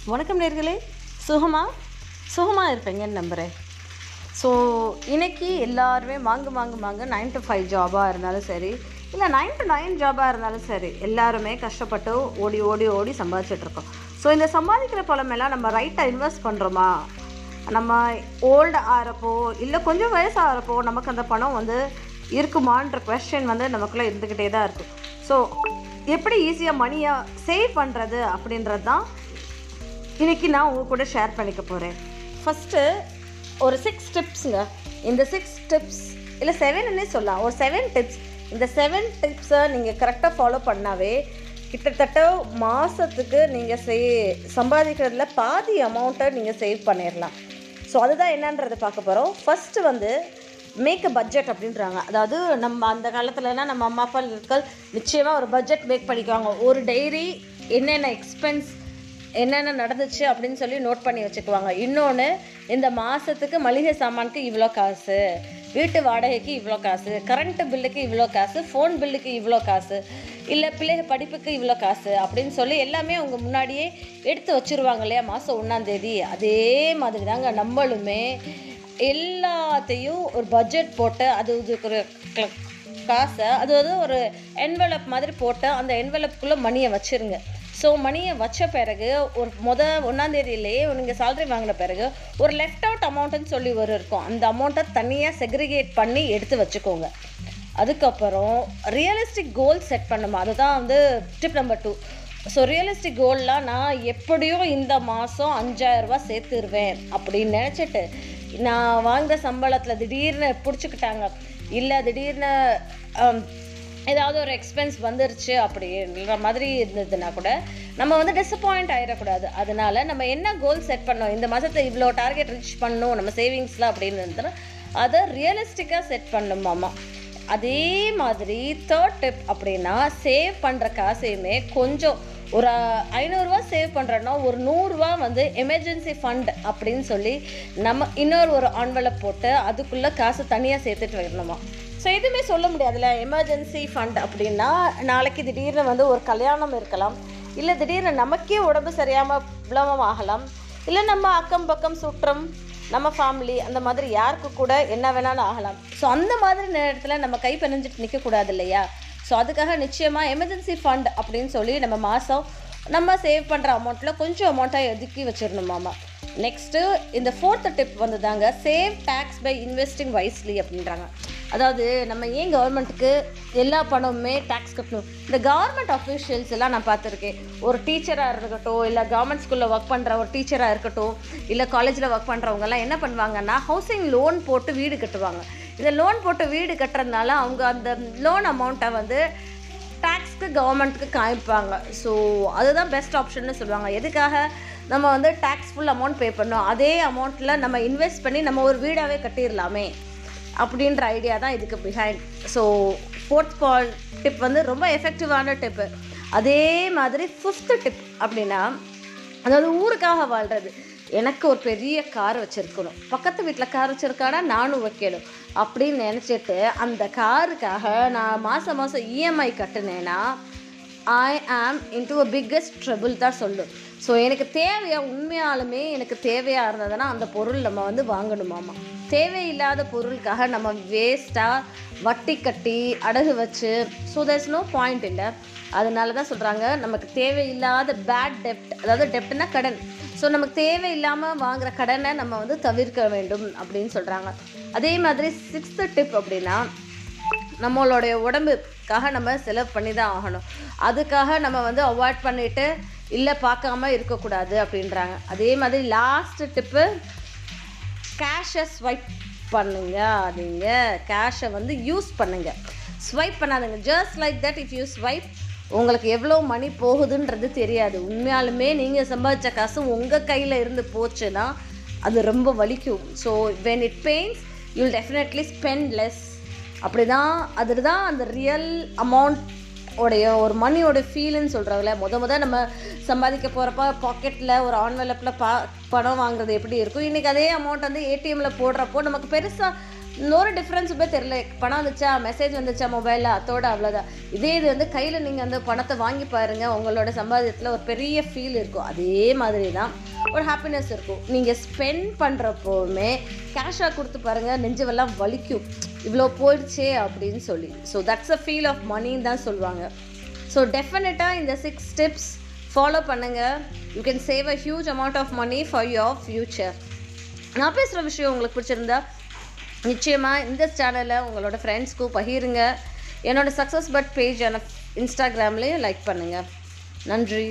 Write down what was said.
வணக்கம் நேர்களே. சுகமா? சுகமாக இருப்பீங்கன்னு நம்புகிறேன் ஸோ இன்னைக்கு எல்லாருமே வாங்க வாங்க வாங்க நைன் டு ஃபைவ் ஜாபாக இருந்தாலும் சரி இல்லை நைன் டு நைன் ஜாபாக இருந்தாலும் சரி எல்லாருமே கஷ்டப்பட்டு ஓடி ஓடி ஓடி சம்பாதிச்சிட்ருக்கோம் ஸோ இந்த சம்பாதிக்கிற பழமெல்லாம் நம்ம ரைட்டாக இன்வெஸ்ட் பண்ணுறோமா நம்ம ஓல்டு ஆகிறப்போ இல்லை கொஞ்சம் வயசு ஆகிறப்போ நமக்கு அந்த பணம் வந்து இருக்குமான்ற கொஸ்டின் வந்து நமக்குள்ளே இருந்துக்கிட்டே தான் இருக்கும் ஸோ எப்படி ஈஸியாக மணியை சேவ் பண்ணுறது அப்படின்றது தான் இன்றைக்கி நான் உங்கள் கூட ஷேர் பண்ணிக்க போகிறேன் ஃபஸ்ட்டு ஒரு சிக்ஸ் டிப்ஸுங்க இந்த சிக்ஸ் டிப்ஸ் இல்லை செவன்னே சொல்லலாம். ஒரு செவன் டிப்ஸ் இந்த செவன் டிப்ஸை நீங்கள் கரெக்டாக ஃபாலோ பண்ணாவே கிட்டத்தட்ட மாதத்துக்கு நீங்கள் செய் சம்பாதிக்கிறதுல பாதி அமௌண்ட்டை நீங்கள் சேவ் பண்ணிடலாம் ஸோ அதுதான் என்னன்றது பார்க்க போகிறோம் ஃபஸ்ட்டு வந்து மேக் அ பட்ஜெட் அப்படின்றாங்க. அதாவது நம்ம அந்த காலத்துலலாம் நம்ம அம்மா அப்பாக்கள் நிச்சயமாக ஒரு பட்ஜெட் மேக் பண்ணிக்குவாங்க. ஒரு டைரி என்னென்ன எக்ஸ்பென்ஸ் என்னென்ன நடந்துச்சு அப்படின்னு சொல்லி நோட் பண்ணி வச்சுக்குவாங்க. இன்னொன்று இந்த மாதத்துக்கு மளிகை சாமானுக்கு இவ்வளோ காசு வீட்டு வாடகைக்கு இவ்வளோ காசு கரண்ட்டு பில்லுக்கு இவ்வளோ காசு ஃபோன் பில்லுக்கு இவ்வளோ காசு இல்லை பிள்ளைகள் படிப்புக்கு இவ்வளோ காசு அப்படின்னு சொல்லி எல்லாமே அவங்க முன்னாடியே எடுத்து வச்சுருவாங்க இல்லையா மாதம் ஒன்றாந்தேதி அதே மாதிரி தாங்க நம்மளுமே எல்லாத்தையும் ஒரு பட்ஜெட் போட்டு அது இதுக்கு ஒரு காசை அது வந்து ஒரு என்வலப் மாதிரி போட்டு அந்த என்வலப்புக்குள்ளே மணியை வச்சுருங்க. ஸோ மணியை வச்ச பிறகு ஒரு முத ஒன்றாந்தேதியிலேயே நீங்கள் சேலரி வாங்கின பிறகு ஒரு லெஃப்ட் அவுட் அமௌண்ட்டுன்னு சொல்லி ஒரு இருக்கும். அந்த அமௌண்ட்டை தனியாக செக்ரிகேட் பண்ணி எடுத்து வச்சுக்கோங்க. அதுக்கப்புறம் ரியலிஸ்டிக் கோல் செட் பண்ணுமா. அதுதான் வந்து tip number two so realistic கோல்லாம் நான் எப்படியும் இந்த மாதம் அஞ்சாயிரரூபா சேர்த்துருவேன் அப்படின்னு நினச்சிட்டு நான் வாங்குற சம்பளத்தில் திடீர்னு பிடிச்சிக்கிட்டாங்க. இல்லை திடீர்னு ஏதாவது ஒரு எக்ஸ்பென்ஸ் வந்துருச்சு அப்படின்ற மாதிரி இருந்ததுன்னா கூட நம்ம வந்து டிசப்பாயிண்ட் ஆகிடக்கூடாது அதனால நம்ம என்ன கோல் செட் பண்ணோம்? இந்த மாதத்தை இவ்வளோ டார்கெட் ரீச் பண்ணணும் நம்ம சேவிங்ஸில் அப்படின்னு இருந்ததுன்னா அதை ரியலிஸ்டிக்காக செட் பண்ணணுமாமா அதே மாதிரி தேர்ட் டிப் அப்படின்னா சேவ் பண்ணுற காசையுமே கொஞ்சம் ஒரு ஐநூறுரூவா சேவ் பண்ணுறோன்னா ஒரு நூறுரூவா வந்து எமர்ஜென்சி ஃபண்ட் அப்படின்னு சொல்லி நம்ம இன்னொரு ஒரு ஆன்வலப் போட்டு அதுக்குள்ளே காசு தனியாக சேர்த்துட்டு வரணுமா ஸோ எதுவுமே சொல்ல முடியாதுல்ல? எமர்ஜென்சி ஃபண்ட் அப்படின்னா நாளைக்கு திடீர்னு வந்து ஒரு கல்யாணம் இருக்கலாம். இல்லை திடீர்னு நமக்கே உடம்பு சரியாமல் விளம்பம் ஆகலாம். இல்லை நம்ம அக்கம் பக்கம் சுற்றம் நம்ம ஃபேமிலி அந்த மாதிரி யாருக்கு கூட என்ன வேணாலும் ஆகலாம். ஸோ அந்த மாதிரி நேரத்தில் நம்ம கை பிணைஞ்சிட்டு நிற்கக்கூடாது இல்லையா? ஸோ அதுக்காக நிச்சயமாக எமர்ஜென்சி ஃபண்ட் அப்படின்னு சொல்லி நம்ம மாதம் நம்ம சேவ் பண்ணுற அமௌண்ட்டில் கொஞ்சம் அமௌண்ட்டாக ஒதுக்கி வச்சிடணுமாமா நெக்ஸ்ட்டு இந்த ஃபோர்த் டிப் வந்து தாங்க save tax by investing wisely அப்படின்றாங்க. அதாவது நம்ம ஏன் கவர்மெண்ட்டுக்கு எல்லா பணமுமே டேக்ஸ் கட்டணும்? இந்த கவர்மெண்ட் அஃபீஷியல்ஸ் எல்லாம் நான் பார்த்துருக்கேன். ஒரு டீச்சராக இருக்கட்டும் இல்லை கவர்மெண்ட் ஸ்கூலில் ஒர்க் பண்ணுற ஒரு டீச்சராக இருக்கட்டும் இல்லை காலேஜில் ஒர்க் பண்ணுறவங்கலாம் என்ன பண்ணுவாங்கன்னா ஹவுசிங் லோன் போட்டு வீடு கட்டுவாங்க. இந்த லோன் போட்டு வீடு கட்டுறதுனால அவங்க அந்த லோன் அமௌண்ட்டை வந்து டேக்ஸ்க்கு கவர்மெண்ட்டுக்கு காமிப்பாங்க. ஸோ அதுதான் பெஸ்ட் ஆப்ஷன்னு சொல்லுவாங்க. எதுக்காக? நம்ம வந்து டேக்ஸ் ஃபுல் அமௌண்ட் பே பண்ணோம். அதே அமௌண்ட்டில் நம்ம இன்வெஸ்ட் பண்ணி நம்ம ஒரு வீடாகவே கட்டிடலாமே. அப்படின்ற ஐடியா தான் இதுக்கு பிஹைண்ட் ஸோ ஃபோர்த் கால் டிப் வந்து ரொம்ப எஃபெக்டிவான டிப்பு அதே மாதிரி ஃபிஃப்த்து டிப் அப்படின்னா அதாவது ஊருக்காக வாழ்கிறது எனக்கு ஒரு பெரிய கார் வச்சுருக்கணும். பக்கத்து வீட்டில் கார் வச்சுருக்கானா நானும் வைக்கணும். அப்படின்னு நினச்சிட்டு அந்த காருக்காக நான் மாதம் மாதம் இஎம்ஐ கட்டினேன்னா ஐ ஆம் இன்டு அ பிக்கஸ்ட் ட்ரபிள் தான் சொல்லும். ஸோ எனக்கு தேவையாக உண்மையாலுமே எனக்கு தேவையாக இருந்ததுன்னா அந்த பொருள் நம்ம வந்து வாங்கணுமாமா. தேவையில்லாத பொருளுக்காக நம்ம வேஸ்ட்டாக வட்டி கட்டி அடகு வச்சு ஸோ தேர்ஸ் நோ பாயிண்ட் இல்லை அதனால தான் சொல்கிறாங்க நமக்கு தேவையில்லாத பேட் டெப்ட் அதாவது டெப்ட்னா கடன். ஸோ நமக்கு தேவையில்லாமல் வாங்குகிற கடனை நம்ம வந்து தவிர்க்க வேண்டும் அப்படின்னு சொல்கிறாங்க அதே மாதிரி சிக்ஸ்த்து டிப் அப்படின்னா நம்மளுடைய உடம்புக்காக நம்ம செலவு பண்ணி தான் ஆகணும். அதுக்காக நம்ம வந்து அவாய்ட் பண்ணிவிட்டு இல்லை பார்க்காம இருக்கக்கூடாது அப்படின்றாங்க. அதே மாதிரி லாஸ்ட்டு டிப்பு கேஷை ஸ்வைப் பண்ணுங்க. அப்படிங்க கேஷை வந்து யூஸ் பண்ணுங்க. Swipe பண்ணாதுங்க. Just like that if you swipe உங்களுக்கு எவ்வளோ மணி போகுதுன்றது தெரியாது. உண்மையாலுமே நீங்கள் சம்பாதிச்ச காசு உங்கள் கையில் இருந்து போச்சுன்னா அது ரொம்ப வலிக்கும். So when it pains you'll definitely spend less அப்படி தான் அது தான் அந்த ரியல் அமௌண்ட் உடைய ஒரு மணியோட ஃபீலுன்னு சொல்கிறாங்களே முத முத நம்ம சம்பாதிக்க போகிறப்ப பாக்கெட்டில் ஒரு ஆன்வெலப்பில் பா பணம் வாங்குறது எப்படி இருக்கும்? இன்றைக்கி அதே அமௌண்ட் வந்து ஏடிஎம்மில் போடுறப்போ நமக்கு பெருசாக இன்னொரு டிஃப்ரென்ஸுமே தெரில தெரியல. பணம் வந்துச்சா மெசேஜ் வந்துச்சா மொபைலில் அதோட அவ்வளோதான் இதே இது வந்து கையில் நீங்கள் அந்த பணத்தை வாங்கி பாருங்கள் உங்களோட சம்பாதியத்தில் ஒரு பெரிய ஃபீல் இருக்கும். அதே மாதிரி தான் ஒரு ஹாப்பினஸ் இருக்கும். நீங்கள் ஸ்பெண்ட் பண்ணுறப்போவுமே கேஷாக கொடுத்து பாருங்கள் நெஞ்சவெல்லாம் வலிக்கும். இவ்வளோ போயிடுச்சே அப்படின்னு சொல்லி. So that's a feel of மணின்னு தான் சொல்லுவாங்க. ஸோ டெஃபினட்டாக இந்த சிக்ஸ் ஸ்டெப்ஸ் ஃபாலோ பண்ணுங்கள் you can save a huge amount of money for your future நான் பேசுகிற விஷயம் உங்களுக்கு பிடிச்சிருந்தா நிச்சயமாக இந்த சேனலை உங்களோட ஃப்ரெண்ட்ஸ்க்கும் பகிருங்க. என்னோட சக்ஸஸ் பட் பேஜ் இன்ஸ்டாகிராம்லேயும் லைக் பண்ணுங்கள் நன்றி.